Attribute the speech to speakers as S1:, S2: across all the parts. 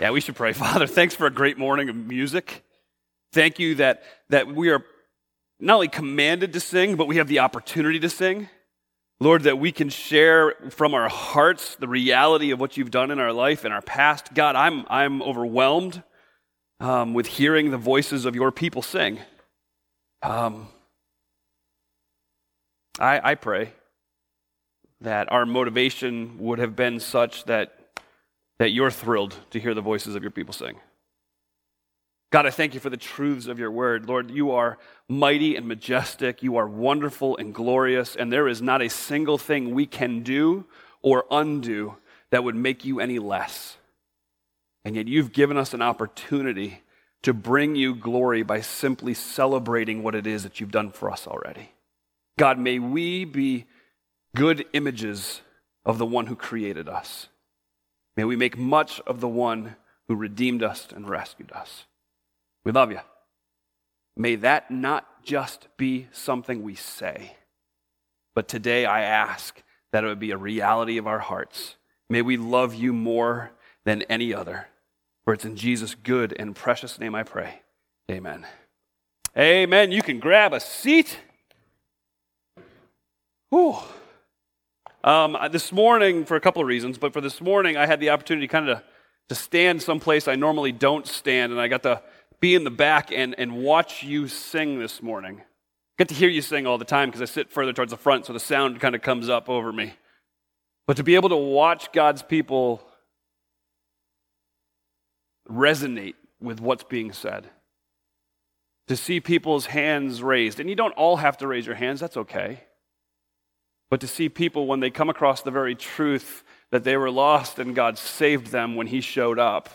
S1: Yeah, we should pray. Father, thanks for a great morning of music. Thank you that, that we are not only commanded to sing, but we have the opportunity to sing. Lord, that we can share from our hearts the reality of what you've done in our life and our past. God, I'm, I'm overwhelmed um, with hearing the voices of your people sing. Um, I, I pray that our motivation would have been such that, that you're thrilled to hear the voices of your people sing. God, I thank you for the truths of your word. Lord, you are mighty and majestic. You are wonderful and glorious, and there is not a single thing we can do or undo that would make you any less. And yet you've given us an opportunity to bring you glory by simply celebrating what it is that you've done for us already. God, may we be good images of the one who created us. May we make much of the one who redeemed us and rescued us. We love you. May that not just be something we say, but today I ask that it would be a reality of our hearts. May we love you more than any other. For it's in Jesus' good and precious name I pray. Amen. Amen. You can grab a seat. Whew. Um, this morning, for a couple of reasons, but for this morning, I had the opportunity kind of to stand someplace I normally don't stand, and I got to be in the back and, and watch you sing this morning. Get to hear you sing all the time because I sit further towards the front, so the sound kind of comes up over me. But to be able to watch God's people resonate with what's being said, to see people's hands raised, and you don't all have to raise your hands, that's okay. But to see people when they come across the very truth that they were lost and God saved them when He showed up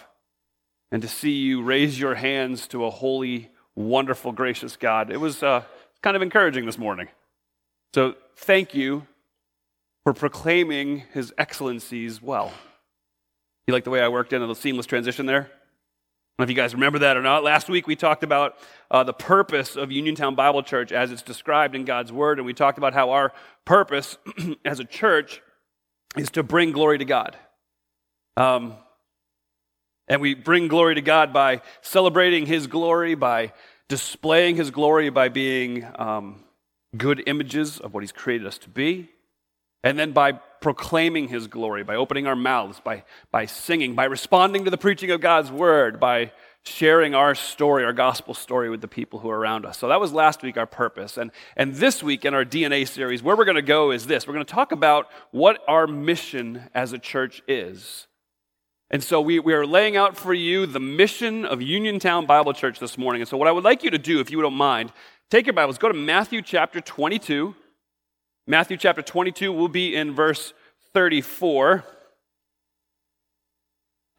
S1: and to see you raise your hands to a holy, wonderful, gracious God. It was uh, kind of encouraging this morning. So thank you for proclaiming his excellencies well. You like the way I worked into the seamless transition there? I don't know if you guys remember that or not. Last week we talked about uh, the purpose of Uniontown Bible Church as it's described in God's Word, and we talked about how our purpose as a church is to bring glory to God. Um, and we bring glory to God by celebrating His glory, by displaying His glory, by being um, good images of what He's created us to be, and then by proclaiming His glory, by opening our mouths, by, by singing, by responding to the preaching of God's word, by sharing our story, our gospel story with the people who are around us. So that was last week our purpose. And, and this week in our DNA series, where we're going to go is this we're going to talk about what our mission as a church is. And so we, we are laying out for you the mission of Uniontown Bible Church this morning. And so, what I would like you to do, if you don't mind, take your Bibles, go to Matthew chapter 22. Matthew chapter 22 will be in verse 34.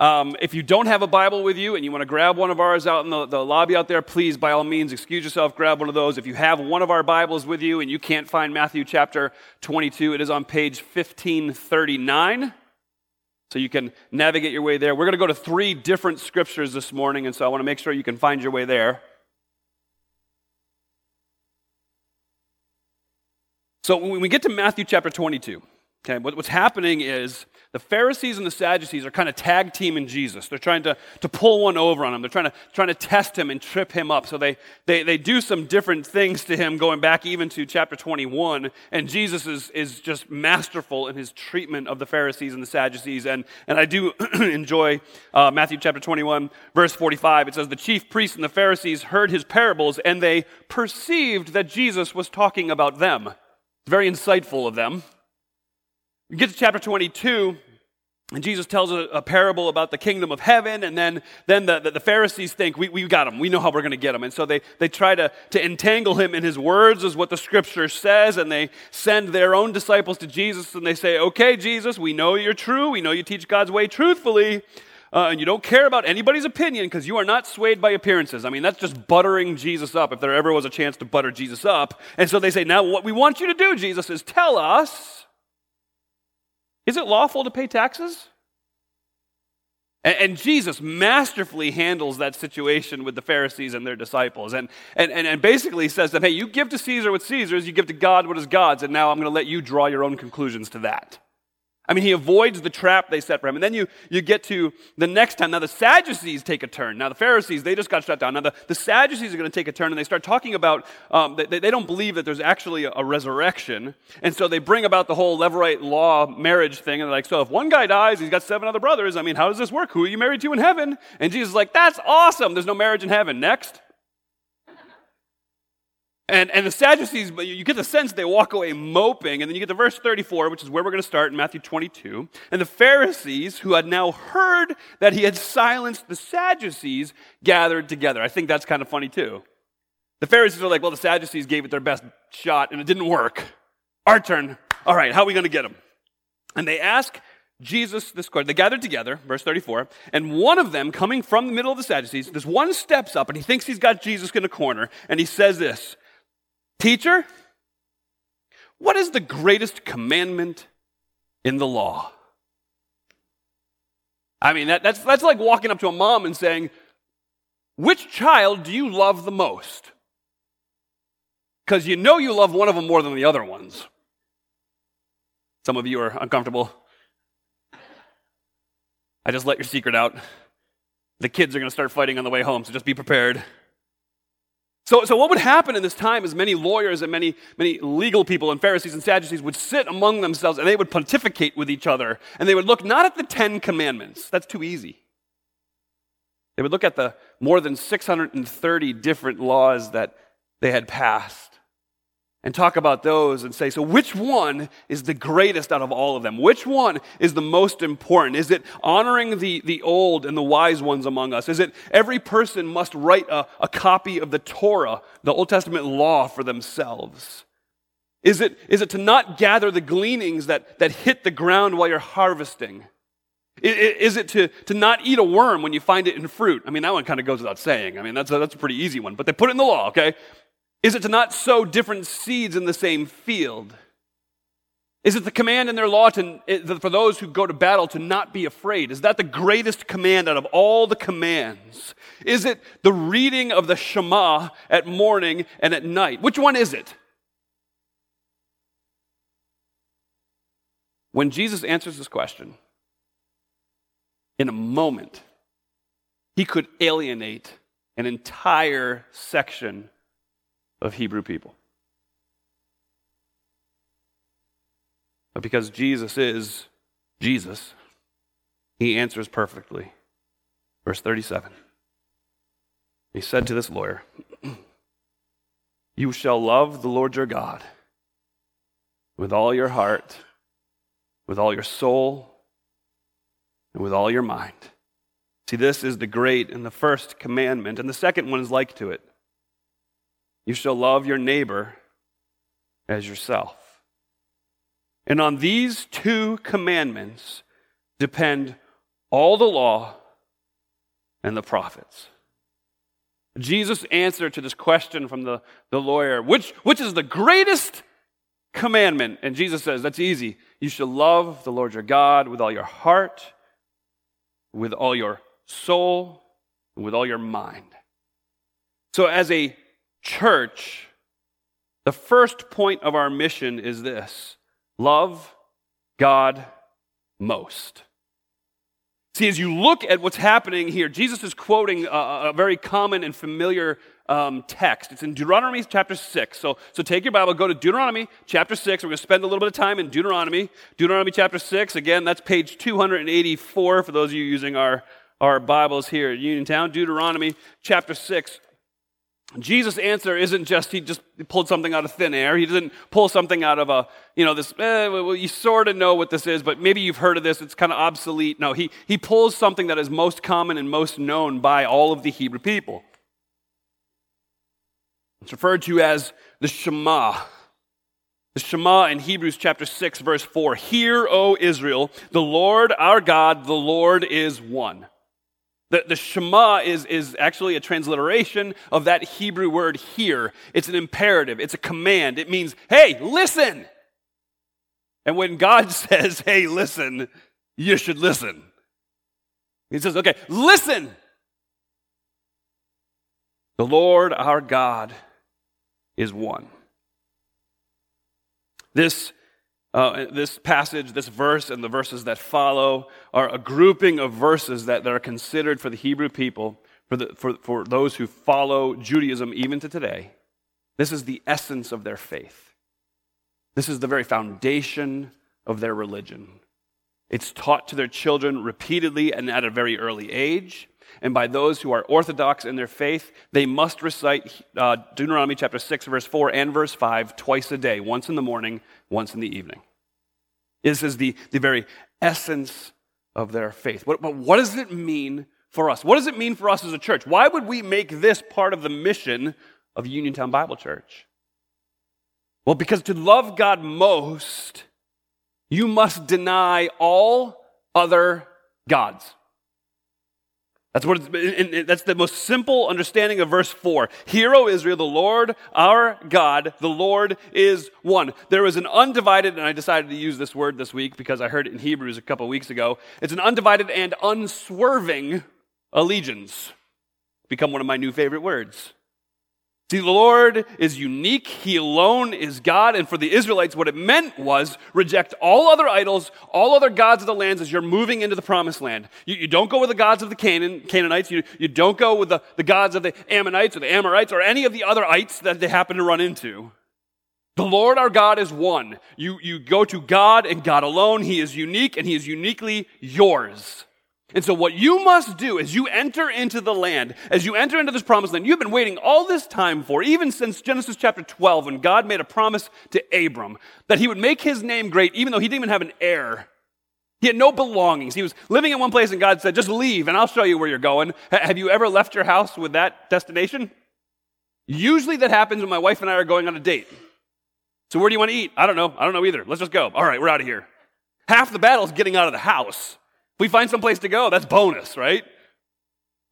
S1: Um, if you don't have a Bible with you and you want to grab one of ours out in the, the lobby out there, please, by all means, excuse yourself, grab one of those. If you have one of our Bibles with you and you can't find Matthew chapter 22, it is on page 1539. So you can navigate your way there. We're going to go to three different scriptures this morning, and so I want to make sure you can find your way there. So when we get to Matthew chapter 22, okay, what's happening is the Pharisees and the Sadducees are kind of tag teaming Jesus. They're trying to, to pull one over on him. They're trying to, trying to test him and trip him up. So they, they, they do some different things to him, going back even to chapter 21. And Jesus is, is just masterful in his treatment of the Pharisees and the Sadducees. And, and I do enjoy uh, Matthew chapter 21, verse 45. It says, The chief priests and the Pharisees heard his parables, and they perceived that Jesus was talking about them. It's very insightful of them. You get to chapter 22, and Jesus tells a, a, parable about the kingdom of heaven, and then, then the, the, the Pharisees think, we, we got him. We know how we're going to get him. And so they, they try to, to entangle him in his words, is what the scripture says, and they send their own disciples to Jesus, and they say, Okay, Jesus, we know you're true. We know you teach God's way truthfully, uh, and you don't care about anybody's opinion because you are not swayed by appearances. I mean, that's just buttering Jesus up, if there ever was a chance to butter Jesus up. And so they say, Now, what we want you to do, Jesus, is tell us is it lawful to pay taxes? And, Jesus masterfully handles that situation with the Pharisees and their disciples. And, and, and, and basically says to them, hey, you give to Caesar what Caesar's, you give to God what is God's, and now I'm going to let you draw your own conclusions to that. I mean, he avoids the trap they set for him. And then you, you get to the next time. Now, the Sadducees take a turn. Now, the Pharisees, they just got shut down. Now, the, the Sadducees are going to take a turn and they start talking about, um, they, they don't believe that there's actually a, a, resurrection. And so they bring about the whole Levirate law marriage thing. And they're like, so if one guy dies, he's got seven other brothers. I mean, how does this work? Who are you married to in heaven? And Jesus is like, that's awesome. There's no marriage in heaven. Next. And, and the Sadducees, you get the sense they walk away moping. And then you get to verse 34, which is where we're going to start in Matthew 22. And the Pharisees, who had now heard that he had silenced the Sadducees, gathered together. I think that's kind of funny too. The Pharisees are like, well, the Sadducees gave it their best shot and it didn't work. Our turn. All right, how are we going to get them? And they ask Jesus this question. They gathered together, verse 34, and one of them, coming from the middle of the Sadducees, this one steps up and he thinks he's got Jesus in a corner, and he says this Teacher, what is the greatest commandment in the law? I mean, that, that's, that's like walking up to a mom and saying, Which child do you love the most? Because you know you love one of them more than the other ones. Some of you are uncomfortable. I just let your secret out. The kids are going to start fighting on the way home, so just be prepared. So, so what would happen in this time is many lawyers and many, many legal people and Pharisees and Sadducees would sit among themselves and they would pontificate with each other. And they would look not at the Ten Commandments, that's too easy. They would look at the more than 630 different laws that they had passed and talk about those and say, so which one is the greatest out of all of them? Which one is the most important? Is it honoring the, the old and the wise ones among us? Is it every person must write a, a copy of the Torah, the Old Testament law, for themselves? Is it, is it to not gather the gleanings that, that hit the ground while you're harvesting? Is it to, to not eat a worm when you find it in fruit? I mean, that one kind of goes without saying. I mean, that's a, that's a pretty easy one, but they put it in the law, okay? Is it to not sow different seeds in the same field? Is it the command in their law to, eh, for those who go to battle to not be afraid? Is that the greatest command out of all the commands? Is it the reading of the Shema at morning and at night? Which one is it? When Jesus answers this question, in a moment, he could alienate an entire section of Hebrew people. But because Jesus is Jesus, he answers perfectly. Verse 37. He said to this lawyer, You shall love the Lord your God with all your heart, with all your soul, and with all your mind. See, this is the great and the first commandment, and the second one is like to it. You shall love your neighbor as yourself. And on these two commandments depend all the law and the prophets. Jesus' answer to this question from the, the lawyer, which, which is the greatest commandment? And Jesus says, that's easy. You shall love the Lord your God with all your heart, with all your soul, and with all your mind. So, as a church, the first point of our mission is this love God most. See, as you look at what's happening here, Jesus is quoting a, a very common and familiar um, text. It's in Deuteronomy chapter 6. So, so take your Bible, go to Deuteronomy chapter 6. We're going to spend a little bit of time in Deuteronomy. Deuteronomy chapter 6, again, that's page 284 for those of you using our, our Bibles here at Uniontown. Deuteronomy chapter 6. Jesus' answer isn't just he just pulled something out of thin air. He doesn't pull something out of a, you know, this, eh, well, you sort of know what this is, but maybe you've heard of this. It's kind of obsolete. No, he, he pulls something that is most common and most known by all of the Hebrew people. It's referred to as the Shema. The Shema in Hebrews chapter 6, verse 4 Hear, O Israel, the Lord our God, the Lord is one. The, the Shema is, is actually a transliteration of that Hebrew word here. It's an imperative, it's a command. It means, hey, listen. And when God says, hey, listen, you should listen. He says, okay, listen. The Lord our God is one. This Uh, this passage, this verse, and the verses that follow are a grouping of verses that, that are considered for the Hebrew people, for, the, for, for those who follow Judaism even to today. This is the essence of their faith. This is the very foundation of their religion. It's taught to their children repeatedly and at a very early age. And by those who are orthodox in their faith, they must recite uh, Deuteronomy chapter 6, verse 4 and verse 5 twice a day, once in the morning, once in the evening. This is the, the very essence of their faith. But, but what does it mean for us? What does it mean for us as a church? Why would we make this part of the mission of Uniontown Bible Church? Well, because to love God most, you must deny all other gods. That's what that's the most simple understanding of verse 4. Hear, O Israel, the Lord our God, the Lord is one. There is an undivided, and I decided to use this word this week because I heard it in Hebrews a couple weeks ago. It's an undivided and unswerving allegiance. Become one of my new favorite words. See, the Lord is unique. He alone is God. And for the Israelites, what it meant was reject all other idols, all other gods of the lands as you're moving into the promised land. You, you don't go with the gods of the Canaan, Canaanites. You, you don't go with the, the gods of the Ammonites or the Amorites or any of the other ites that they happen to run into. The Lord our God is one. You, you go to God and God alone. He is unique and He is uniquely yours. And so, what you must do as you enter into the land, as you enter into this promised land, you've been waiting all this time for, even since Genesis chapter 12, when God made a promise to Abram that he would make his name great, even though he didn't even have an heir. He had no belongings. He was living in one place, and God said, Just leave, and I'll show you where you're going. H- have you ever left your house with that destination? Usually, that happens when my wife and I are going on a date. So, where do you want to eat? I don't know. I don't know either. Let's just go. All right, we're out of here. Half the battle is getting out of the house. We find some place to go, that's bonus, right?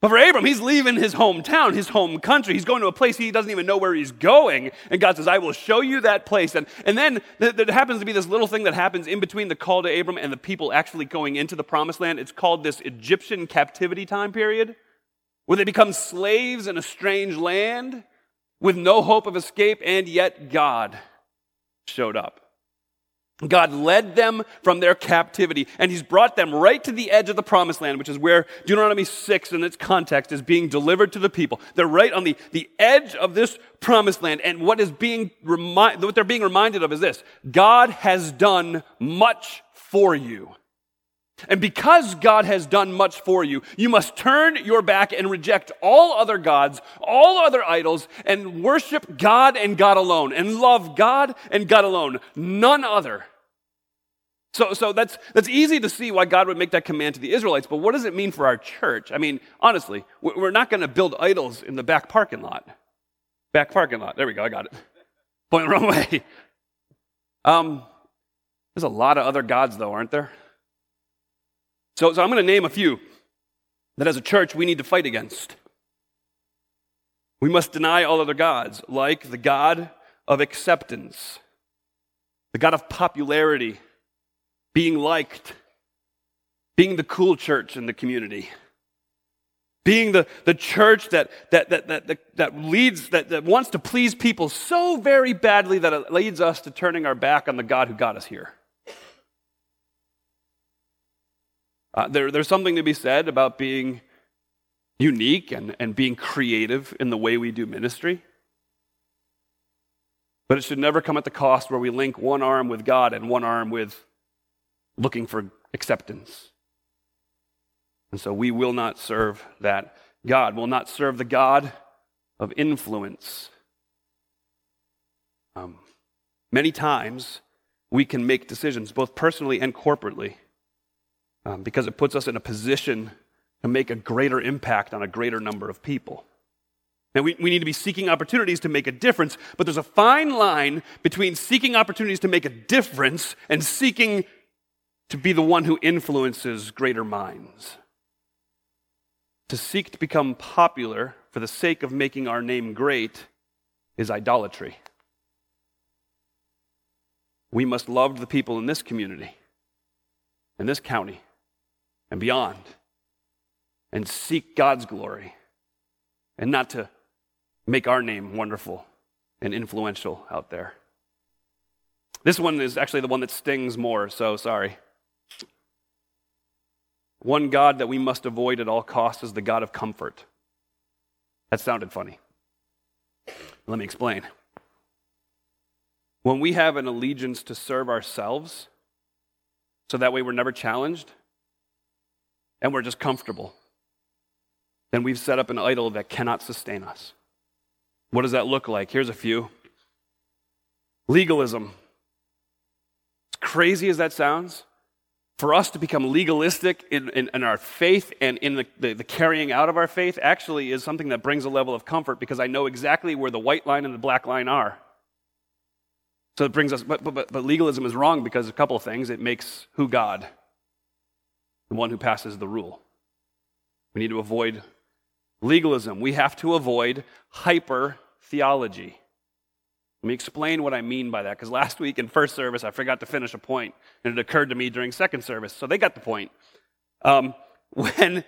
S1: But for Abram, he's leaving his hometown, his home country. He's going to a place he doesn't even know where he's going. And God says, I will show you that place. And, and then there happens to be this little thing that happens in between the call to Abram and the people actually going into the promised land. It's called this Egyptian captivity time period, where they become slaves in a strange land with no hope of escape, and yet God showed up. God led them from their captivity, and He's brought them right to the edge of the promised land, which is where Deuteronomy 6 in its context is being delivered to the people. They're right on the, the edge of this promised land, and what is being remi- what they're being reminded of is this God has done much for you. And because God has done much for you, you must turn your back and reject all other gods, all other idols, and worship God and God alone, and love God and God alone, none other. So, so that's, that's easy to see why God would make that command to the Israelites, but what does it mean for our church? I mean, honestly, we're not going to build idols in the back parking lot. Back parking lot. There we go, I got it. Point the wrong way. Um, there's a lot of other gods, though, aren't there? So, so I'm going to name a few that as a church we need to fight against. We must deny all other gods, like the God of acceptance, the God of popularity, being liked, being the cool church in the community, being the, the church that, that, that, that, that, leads, that, that wants to please people so very badly that it leads us to turning our back on the God who got us here. Uh, there, there's something to be said about being unique and, and being creative in the way we do ministry. But it should never come at the cost where we link one arm with God and one arm with looking for acceptance. And so we will not serve that God. We'll not serve the God of influence. Um, many times we can make decisions, both personally and corporately, um, because it puts us in a position to make a greater impact on a greater number of people. And we, we need to be seeking opportunities to make a difference, but there's a fine line between seeking opportunities to make a difference and seeking to be the one who influences greater minds. To seek to become popular for the sake of making our name great is idolatry. We must love the people in this community, in this county, and beyond, and seek God's glory, and not to make our name wonderful and influential out there. This one is actually the one that stings more, so sorry. One God that we must avoid at all costs is the God of comfort. That sounded funny. Let me explain. When we have an allegiance to serve ourselves, so that way we're never challenged and we're just comfortable, then we've set up an idol that cannot sustain us. What does that look like? Here's a few legalism. As crazy as that sounds, for us to become legalistic in, in, in our faith and in the, the, the, carrying out of our faith actually is something that brings a level of comfort because I know exactly where the white line and the black line are. So it brings us, but, but, but legalism is wrong because a couple of things. It makes who God? The one who passes the rule. We need to avoid legalism. We have to avoid hyper theology. Let me explain what I mean by that, because last week in first service, I forgot to finish a point, and it occurred to me during second service, so they got the point. Um, when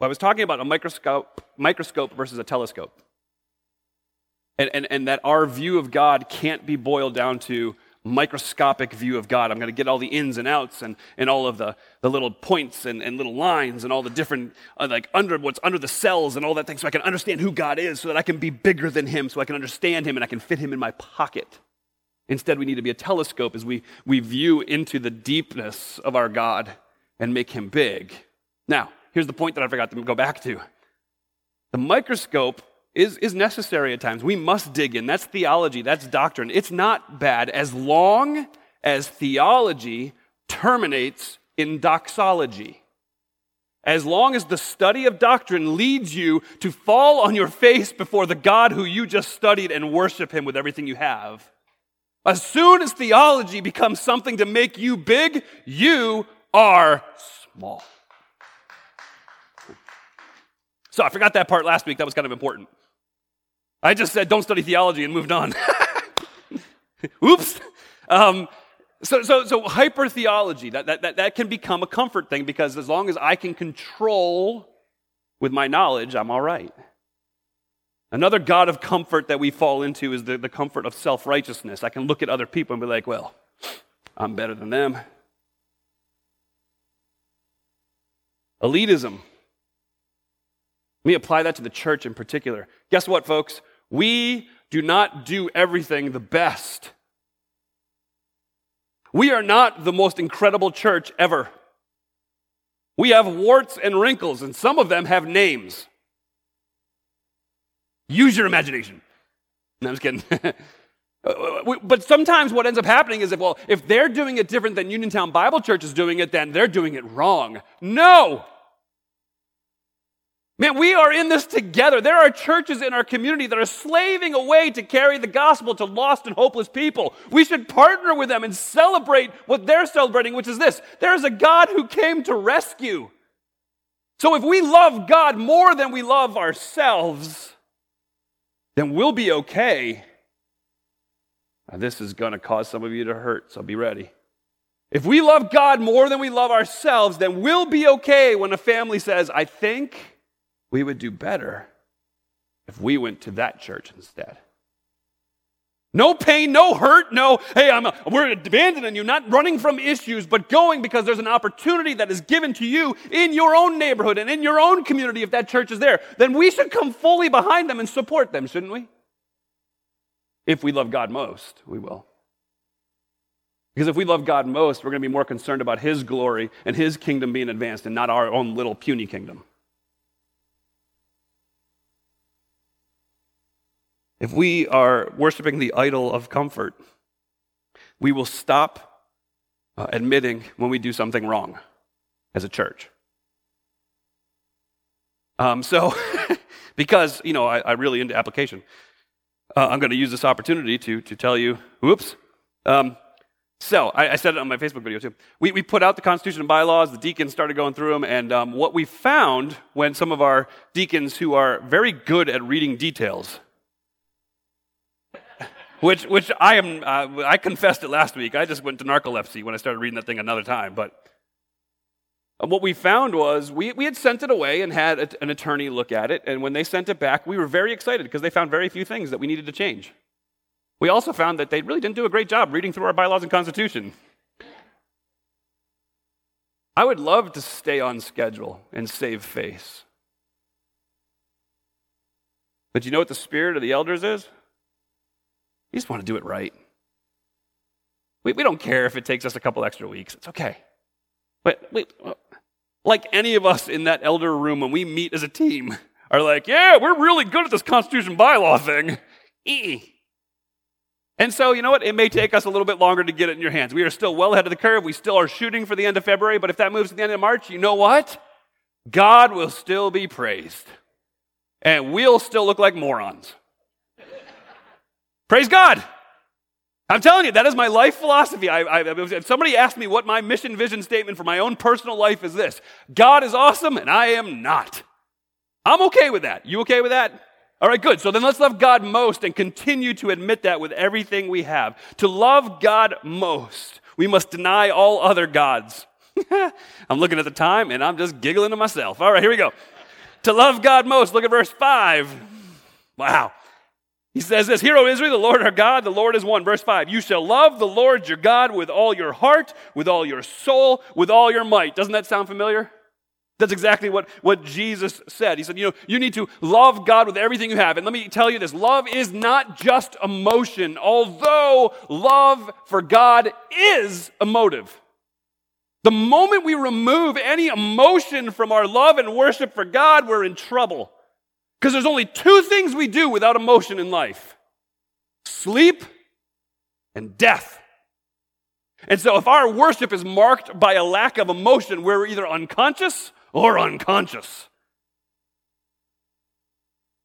S1: I was talking about a microscope, microscope versus a telescope, and, and, and that our view of God can't be boiled down to microscopic view of God. I'm going to get all the ins and outs and, and all of the, the little points and, and little lines and all the different, uh, like under what's under the cells and all that thing so I can understand who God is so that I can be bigger than Him, so I can understand Him and I can fit Him in my pocket. Instead, we need to be a telescope as we, we view into the deepness of our God and make Him big. Now, here's the point that I forgot to go back to. The microscope is, is necessary at times. We must dig in. That's theology, that's doctrine. It's not bad as long as theology terminates in doxology. As long as the study of doctrine leads you to fall on your face before the God who you just studied and worship him with everything you have. As soon as theology becomes something to make you big, you are small. So I forgot that part last week. That was kind of important. I just said, don't study theology and moved on. Oops. Um, so, so, so hyper theology, that, that, that, that can become a comfort thing because as long as I can control with my knowledge, I'm all right. Another God of comfort that we fall into is the, the comfort of self righteousness. I can look at other people and be like, well, I'm better than them. Elitism. Let me apply that to the church in particular. Guess what, folks? We do not do everything the best. We are not the most incredible church ever. We have warts and wrinkles, and some of them have names. Use your imagination. No, I'm just kidding. but sometimes what ends up happening is that, well, if they're doing it different than Uniontown Bible Church is doing it, then they're doing it wrong. No! Man, we are in this together. There are churches in our community that are slaving away to carry the gospel to lost and hopeless people. We should partner with them and celebrate what they're celebrating, which is this there is a God who came to rescue. So if we love God more than we love ourselves, then we'll be okay. Now, this is going to cause some of you to hurt, so be ready. If we love God more than we love ourselves, then we'll be okay when a family says, I think we would do better if we went to that church instead. No pain, no hurt, no, hey, I'm a, we're abandoning you, not running from issues, but going because there's an opportunity that is given to you in your own neighborhood and in your own community if that church is there. Then we should come fully behind them and support them, shouldn't we? If we love God most, we will. Because if we love God most, we're going to be more concerned about His glory and His kingdom being advanced and not our own little puny kingdom. If we are worshiping the idol of comfort, we will stop uh, admitting when we do something wrong as a church. Um, so, because, you know, I, I really into application, uh, I'm going to use this opportunity to, to tell you, whoops. Um, so, I, I, said it on my Facebook video too. We, we put out the Constitution and bylaws, the deacons started going through them, and um, what we found when some of our deacons who are very good at reading details, which, which I am, uh, I confessed it last week. I just went to narcolepsy when I started reading that thing another time. But what we found was we, we had sent it away and had a, an attorney look at it. And when they sent it back, we were very excited because they found very few things that we needed to change. We also found that they really didn't do a great job reading through our bylaws and constitution. I would love to stay on schedule and save face. But you know what the spirit of the elders is? We just want to do it right. We, we don't care if it takes us a couple extra weeks. It's okay. But we, like any of us in that elder room when we meet as a team, are like, yeah, we're really good at this Constitution bylaw thing. E. And so, you know what? It may take us a little bit longer to get it in your hands. We are still well ahead of the curve. We still are shooting for the end of February, but if that moves to the end of March, you know what? God will still be praised. And we'll still look like morons. Praise God. I'm telling you, that is my life philosophy. I, I, if somebody asked me what my mission vision statement for my own personal life is this God is awesome and I am not. I'm okay with that. You okay with that? All right, good. So then let's love God most and continue to admit that with everything we have. To love God most, we must deny all other gods. I'm looking at the time and I'm just giggling to myself. All right, here we go. to love God most, look at verse 5. Wow. He says this, Hear, O Israel, the Lord our God, the Lord is one. Verse 5 You shall love the Lord your God with all your heart, with all your soul, with all your might. Doesn't that sound familiar? That's exactly what, what Jesus said. He said, You know, you need to love God with everything you have. And let me tell you this love is not just emotion, although love for God is emotive. The moment we remove any emotion from our love and worship for God, we're in trouble. Because there's only two things we do without emotion in life sleep and death. And so, if our worship is marked by a lack of emotion, we're either unconscious or unconscious.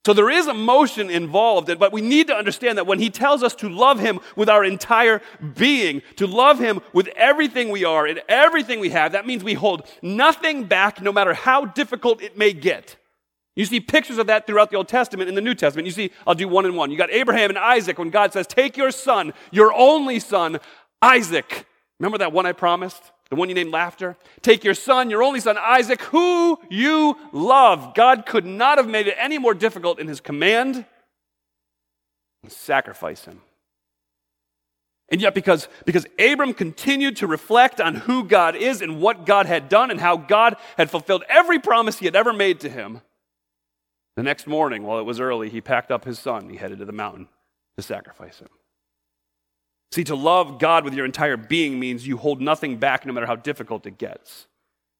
S1: So there is emotion involved, but we need to understand that when he tells us to love him with our entire being, to love him with everything we are and everything we have, that means we hold nothing back no matter how difficult it may get. You see pictures of that throughout the Old Testament and the New Testament. You see, I'll do one and one. You got Abraham and Isaac when God says, Take your son, your only son, Isaac. Remember that one I promised? The one you named Laughter? Take your son, your only son, Isaac, who you love. God could not have made it any more difficult in his command sacrifice him. And yet, because, because Abram continued to reflect on who God is and what God had done and how God had fulfilled every promise he had ever made to him, the next morning, while it was early, he packed up his son. He headed to the mountain to sacrifice him. See, to love God with your entire being means you hold nothing back no matter how difficult it gets.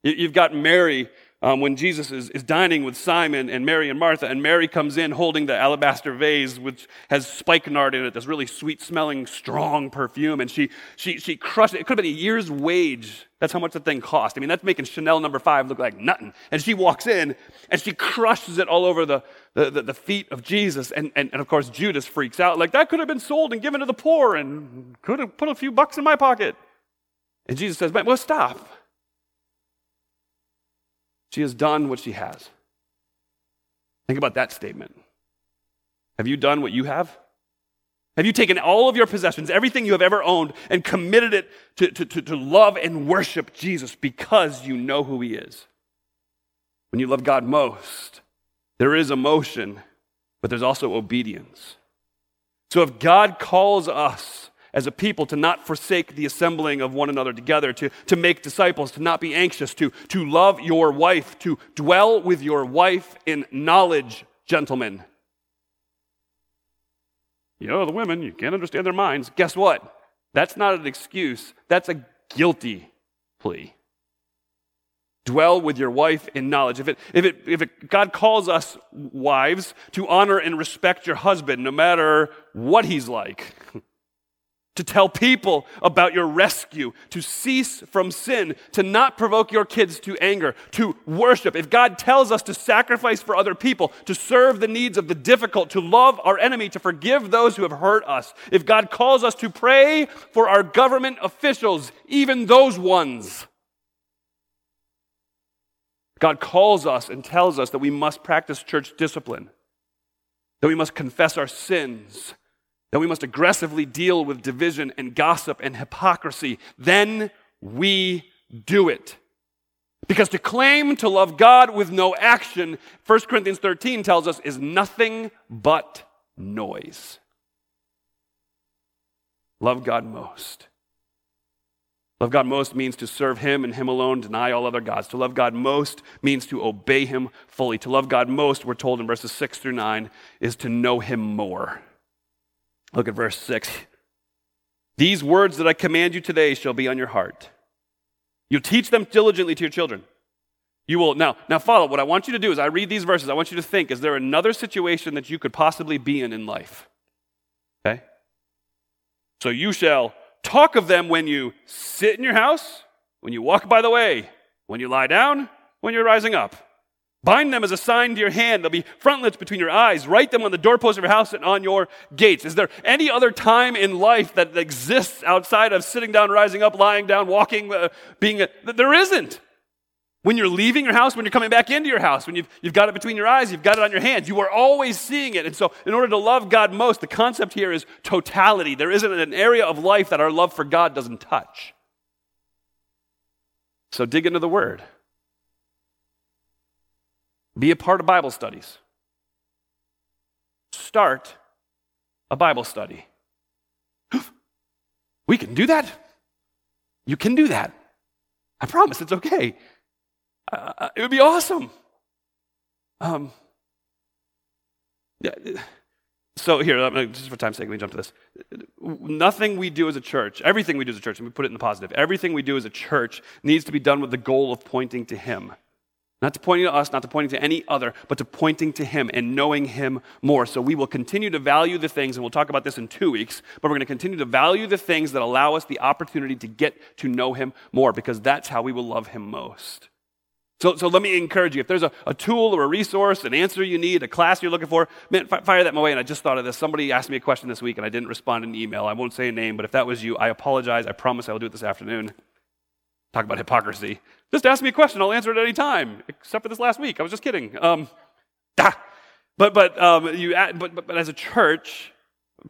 S1: You've got Mary um, when Jesus is, is dining with Simon and Mary and Martha, and Mary comes in holding the alabaster vase, which has spikenard in it, this really sweet smelling, strong perfume, and she, she, she crushed it. It could have been a year's wage. That's how much the thing cost. I mean, that's making Chanel number five look like nothing. And she walks in and she crushes it all over the, the, the, the feet of Jesus. And, and, and of course, Judas freaks out, like, that could have been sold and given to the poor and could have put a few bucks in my pocket. And Jesus says, well, stop. She has done what she has. Think about that statement. Have you done what you have? Have you taken all of your possessions, everything you have ever owned, and committed it to, to, to, to, love and worship Jesus because you know who he is? When you love God most, there is emotion, but there's also obedience. So if God calls us as a people to not forsake the assembling of one another together, to, to make disciples, to not be anxious, to, to love your wife, to dwell with your wife in knowledge, gentlemen. You know, the women, you can't understand their minds. Guess what? That's not an excuse, that's a guilty plea. Dwell with your wife in knowledge. If, it, if, it, if it, God calls us wives to honor and respect your husband, no matter what he's like, to tell people about your rescue, to cease from sin, to not provoke your kids to anger, to worship. If God tells us to sacrifice for other people, to serve the needs of the difficult, to love our enemy, to forgive those who have hurt us, if God calls us to pray for our government officials, even those ones, God calls us and tells us that we must practice church discipline, that we must confess our sins that we must aggressively deal with division and gossip and hypocrisy, then we do it. Because to claim to love God with no action, 1 Corinthians 13 tells us, is nothing but noise. Love God most. Love God most means to serve Him and Him alone, deny all other gods. To love God most means to obey Him fully. To love God most, we're told in verses 6 through 9, is to know Him more. Look at verse 6. These words that I command you today shall be on your heart. You teach them diligently to your children. You will now now follow. What I want you to do is I read these verses. I want you to think: Is there another situation that you could possibly be in in life? Okay. So you shall talk of them when you sit in your house, when you walk by the way, when you lie down, when you're rising up. Bind them as a sign to your hand. They'll be frontlets between your eyes. Write them on the doorpost of your house and on your gates. Is there any other time in life that exists outside of sitting down, rising up, lying down, walking, uh, being a, there isn't. When you're leaving your house, when you're coming back into your house, when you've, you've got it between your eyes, you've got it on your hands, you are always seeing it. And so, in order to love God most, the concept here is totality. There isn't an area of life that our love for God doesn't touch. So, dig into the Word. Be a part of Bible studies. Start a Bible study. we can do that. You can do that. I promise it's okay. Uh, uh, it would be awesome. Um, yeah, so here, just for time's sake, let me jump to this. Nothing we do as a church, everything we do as a church, and we put it in the positive, everything we do as a church needs to be done with the goal of pointing to Him. Not to pointing to us, not to pointing to any other, but to pointing to Him and knowing Him more. So we will continue to value the things, and we'll talk about this in two weeks, but we're going to continue to value the things that allow us the opportunity to get to know Him more because that's how we will love Him most. So, so let me encourage you. If there's a, a tool or a resource, an answer you need, a class you're looking for, man, fire that my way. And I just thought of this. Somebody asked me a question this week and I didn't respond in an email. I won't say a name, but if that was you, I apologize. I promise I will do it this afternoon. Talk about hypocrisy. Just ask me a question. I'll answer it any time, except for this last week. I was just kidding. Um. But, but, um, you, but, but, but as a church,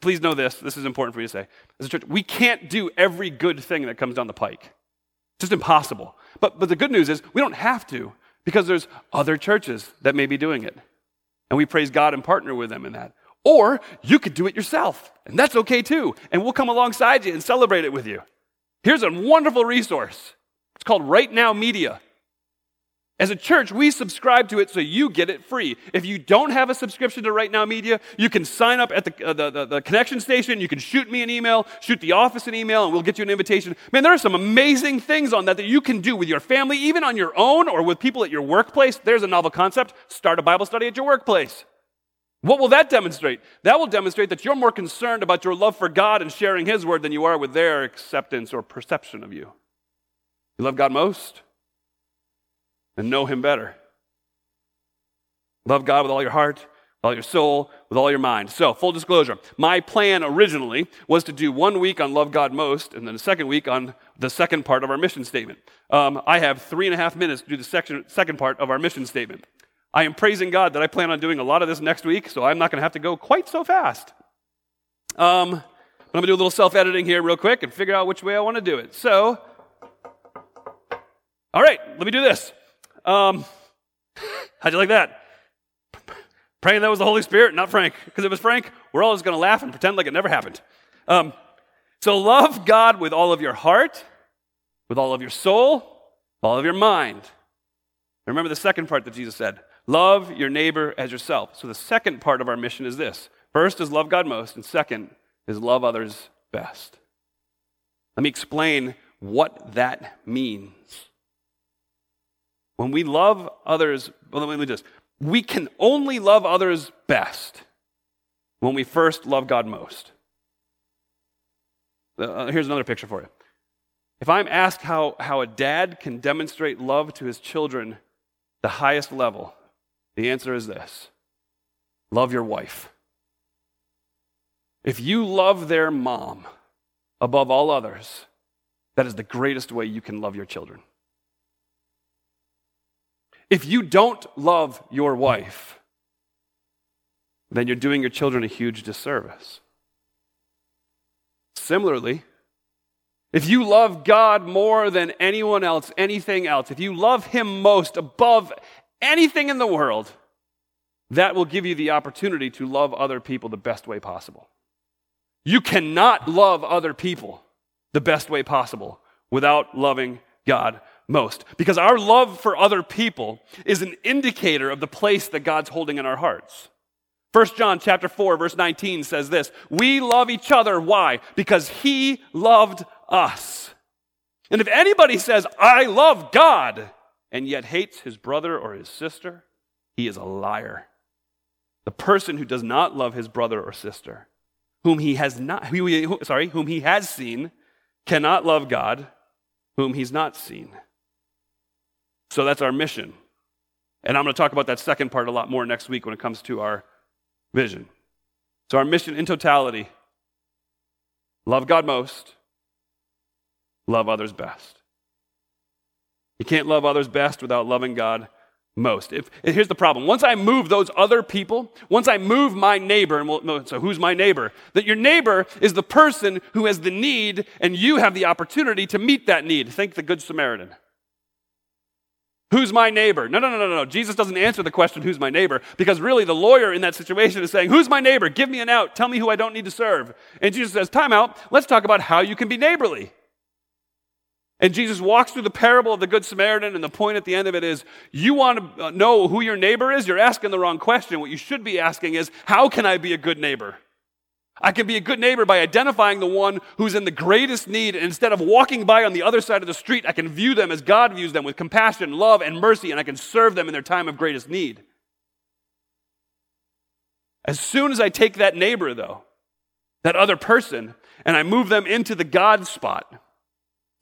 S1: please know this. This is important for me to say. As a church, we can't do every good thing that comes down the pike. It's just impossible. But, but the good news is we don't have to because there's other churches that may be doing it. And we praise God and partner with them in that. Or you could do it yourself, and that's okay too. And we'll come alongside you and celebrate it with you. Here's a wonderful resource. It's called Right Now Media. As a church, we subscribe to it so you get it free. If you don't have a subscription to Right Now Media, you can sign up at the, uh, the, the, the, connection station. You can shoot me an email, shoot the office an email, and we'll get you an invitation. Man, there are some amazing things on that that you can do with your family, even on your own or with people at your workplace. There's a novel concept. Start a Bible study at your workplace. What will that demonstrate? That will demonstrate that you're more concerned about your love for God and sharing His word than you are with their acceptance or perception of you. You love God most? and know Him better. Love God with all your heart, with all your soul, with all your mind. So, full disclosure, my plan originally was to do one week on Love God Most, and then a second week on the second part of our mission statement. Um, I have three and a half minutes to do the section, second part of our mission statement. I am praising God that I plan on doing a lot of this next week, so I'm not going to have to go quite so fast. Um, but I'm going to do a little self editing here, real quick, and figure out which way I want to do it. So, all right, let me do this. Um, how'd you like that? Praying that was the Holy Spirit, not Frank. Because if it was Frank, we're all just going to laugh and pretend like it never happened. Um, so love God with all of your heart, with all of your soul, all of your mind. Remember the second part that Jesus said love your neighbor as yourself. So the second part of our mission is this first is love God most, and second is love others best. Let me explain what that means. When we love others, well, let me just, we can only love others best when we first love God most. Uh, here's another picture for you. If I'm asked how, how a dad can demonstrate love to his children the highest level, the answer is this love your wife. If you love their mom above all others, that is the greatest way you can love your children. If you don't love your wife, then you're doing your children a huge disservice. Similarly, if you love God more than anyone else, anything else, if you love Him most above anything in the world, that will give you the opportunity to love other people the best way possible. You cannot love other people the best way possible without loving God most. Because our love for other people is an indicator of the place that God's holding in our hearts. 1 John chapter 4 verse 19 says this, "We love each other why? Because he loved us." And if anybody says, "I love God," and yet hates his brother or his sister, he is a liar. The person who does not love his brother or sister, whom he has not sorry, whom he has seen, cannot love God, whom he's not seen. So that's our mission. And I'm going to talk about that second part a lot more next week when it comes to our vision. So, our mission in totality love God most, love others best. You can't love others best without loving God most. If, here's the problem. Once I move those other people, once I move my neighbor, and we'll, so who's my neighbor? That your neighbor is the person who has the need, and you have the opportunity to meet that need. Think the Good Samaritan. Who's my neighbor? No, no, no, no, no. Jesus doesn't answer the question, who's my neighbor? Because really, the lawyer in that situation is saying, Who's my neighbor? Give me an out. Tell me who I don't need to serve. And Jesus says, Time out. Let's talk about how you can be neighborly. And Jesus walks through the parable of the Good Samaritan, and the point at the end of it is you want to know who your neighbor is? You're asking the wrong question. What you should be asking is, How can I be a good neighbor? I can be a good neighbor by identifying the one who's in the greatest need. And instead of walking by on the other side of the street, I can view them as God views them with compassion, love, and mercy, and I can serve them in their time of greatest need. As soon as I take that neighbor, though, that other person, and I move them into the God spot,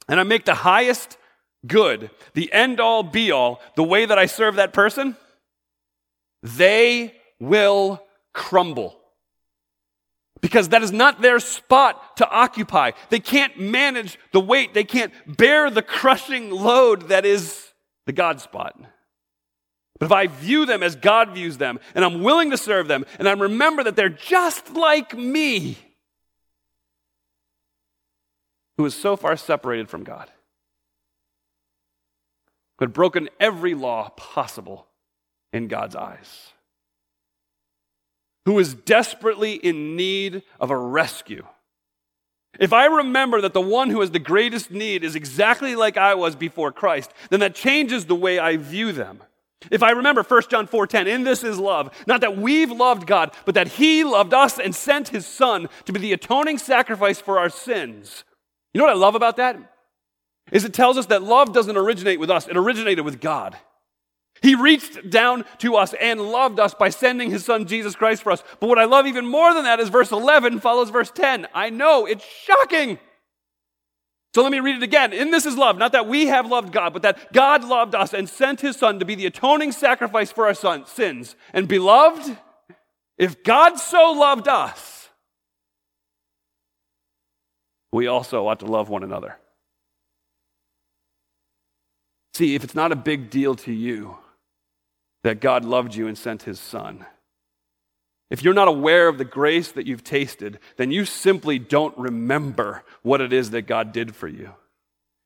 S1: and I make the highest good, the end all be all, the way that I serve that person, they will crumble because that is not their spot to occupy. They can't manage the weight, they can't bear the crushing load that is the God spot. But if I view them as God views them, and I'm willing to serve them, and I remember that they're just like me, who is so far separated from God, who had broken every law possible in God's eyes who is desperately in need of a rescue. If I remember that the one who has the greatest need is exactly like I was before Christ, then that changes the way I view them. If I remember 1 John 4:10, in this is love, not that we've loved God, but that he loved us and sent his son to be the atoning sacrifice for our sins. You know what I love about that? Is it tells us that love doesn't originate with us, it originated with God. He reached down to us and loved us by sending his son Jesus Christ for us. But what I love even more than that is verse 11 follows verse 10. I know, it's shocking. So let me read it again. In this is love, not that we have loved God, but that God loved us and sent his son to be the atoning sacrifice for our son, sins. And beloved, if God so loved us, we also ought to love one another. See, if it's not a big deal to you, that God loved you and sent his son. If you're not aware of the grace that you've tasted, then you simply don't remember what it is that God did for you.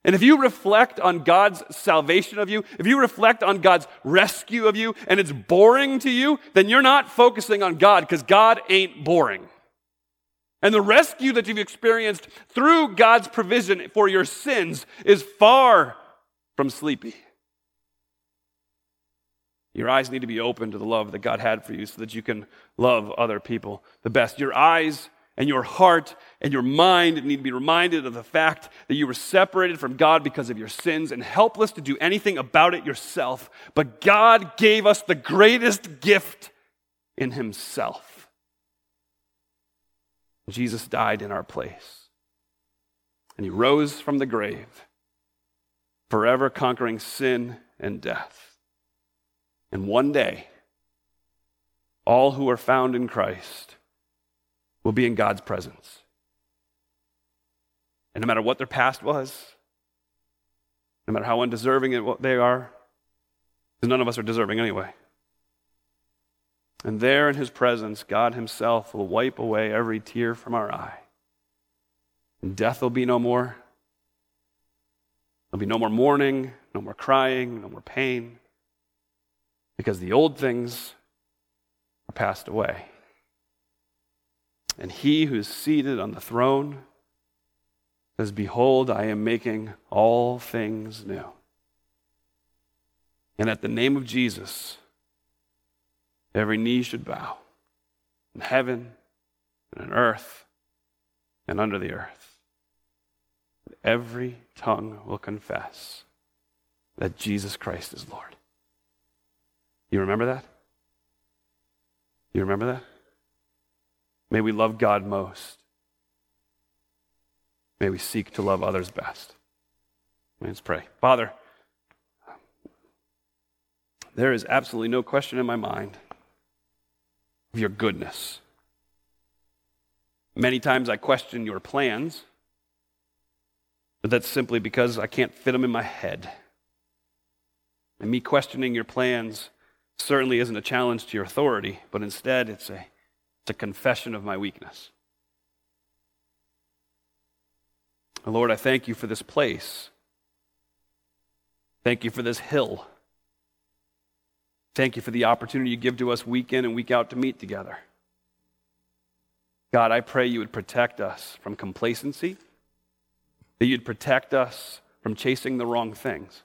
S1: And if you reflect on God's salvation of you, if you reflect on God's rescue of you, and it's boring to you, then you're not focusing on God because God ain't boring. And the rescue that you've experienced through God's provision for your sins is far from sleepy. Your eyes need to be open to the love that God had for you so that you can love other people the best. Your eyes and your heart and your mind need to be reminded of the fact that you were separated from God because of your sins and helpless to do anything about it yourself. But God gave us the greatest gift in Himself. Jesus died in our place. And He rose from the grave, forever conquering sin and death. And one day, all who are found in Christ will be in God's presence. And no matter what their past was, no matter how undeserving what they are, because none of us are deserving anyway. And there in his presence, God himself will wipe away every tear from our eye. And death will be no more. There'll be no more mourning, no more crying, no more pain because the old things are passed away. And he who is seated on the throne says, Behold, I am making all things new. And at the name of Jesus, every knee should bow in heaven and on earth and under the earth. Every tongue will confess that Jesus Christ is Lord. You remember that? You remember that? May we love God most. May we seek to love others best. Let's pray. Father, there is absolutely no question in my mind of your goodness. Many times I question your plans, but that's simply because I can't fit them in my head. And me questioning your plans certainly isn't a challenge to your authority, but instead it's a, it's a confession of my weakness. Lord, I thank you for this place. Thank you for this hill. Thank you for the opportunity you give to us week in and week out to meet together. God, I pray you would protect us from complacency, that you'd protect us from chasing the wrong things.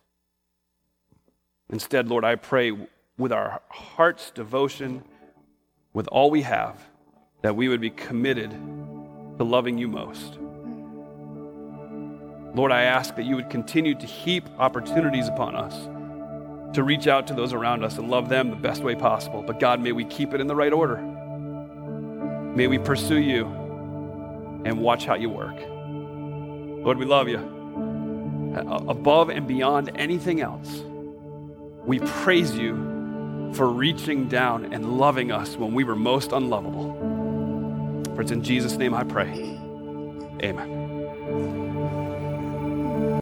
S1: Instead, Lord, I pray with our heart's devotion, with all we have, that we would be committed to loving you most. Lord, I ask that you would continue to heap opportunities upon us to reach out to those around us and love them the best way possible. But God, may we keep it in the right order. May we pursue you and watch how you work. Lord, we love you. Above and beyond anything else, we praise you for reaching down and loving us when we were most unlovable. For it's in Jesus' name I pray. Amen.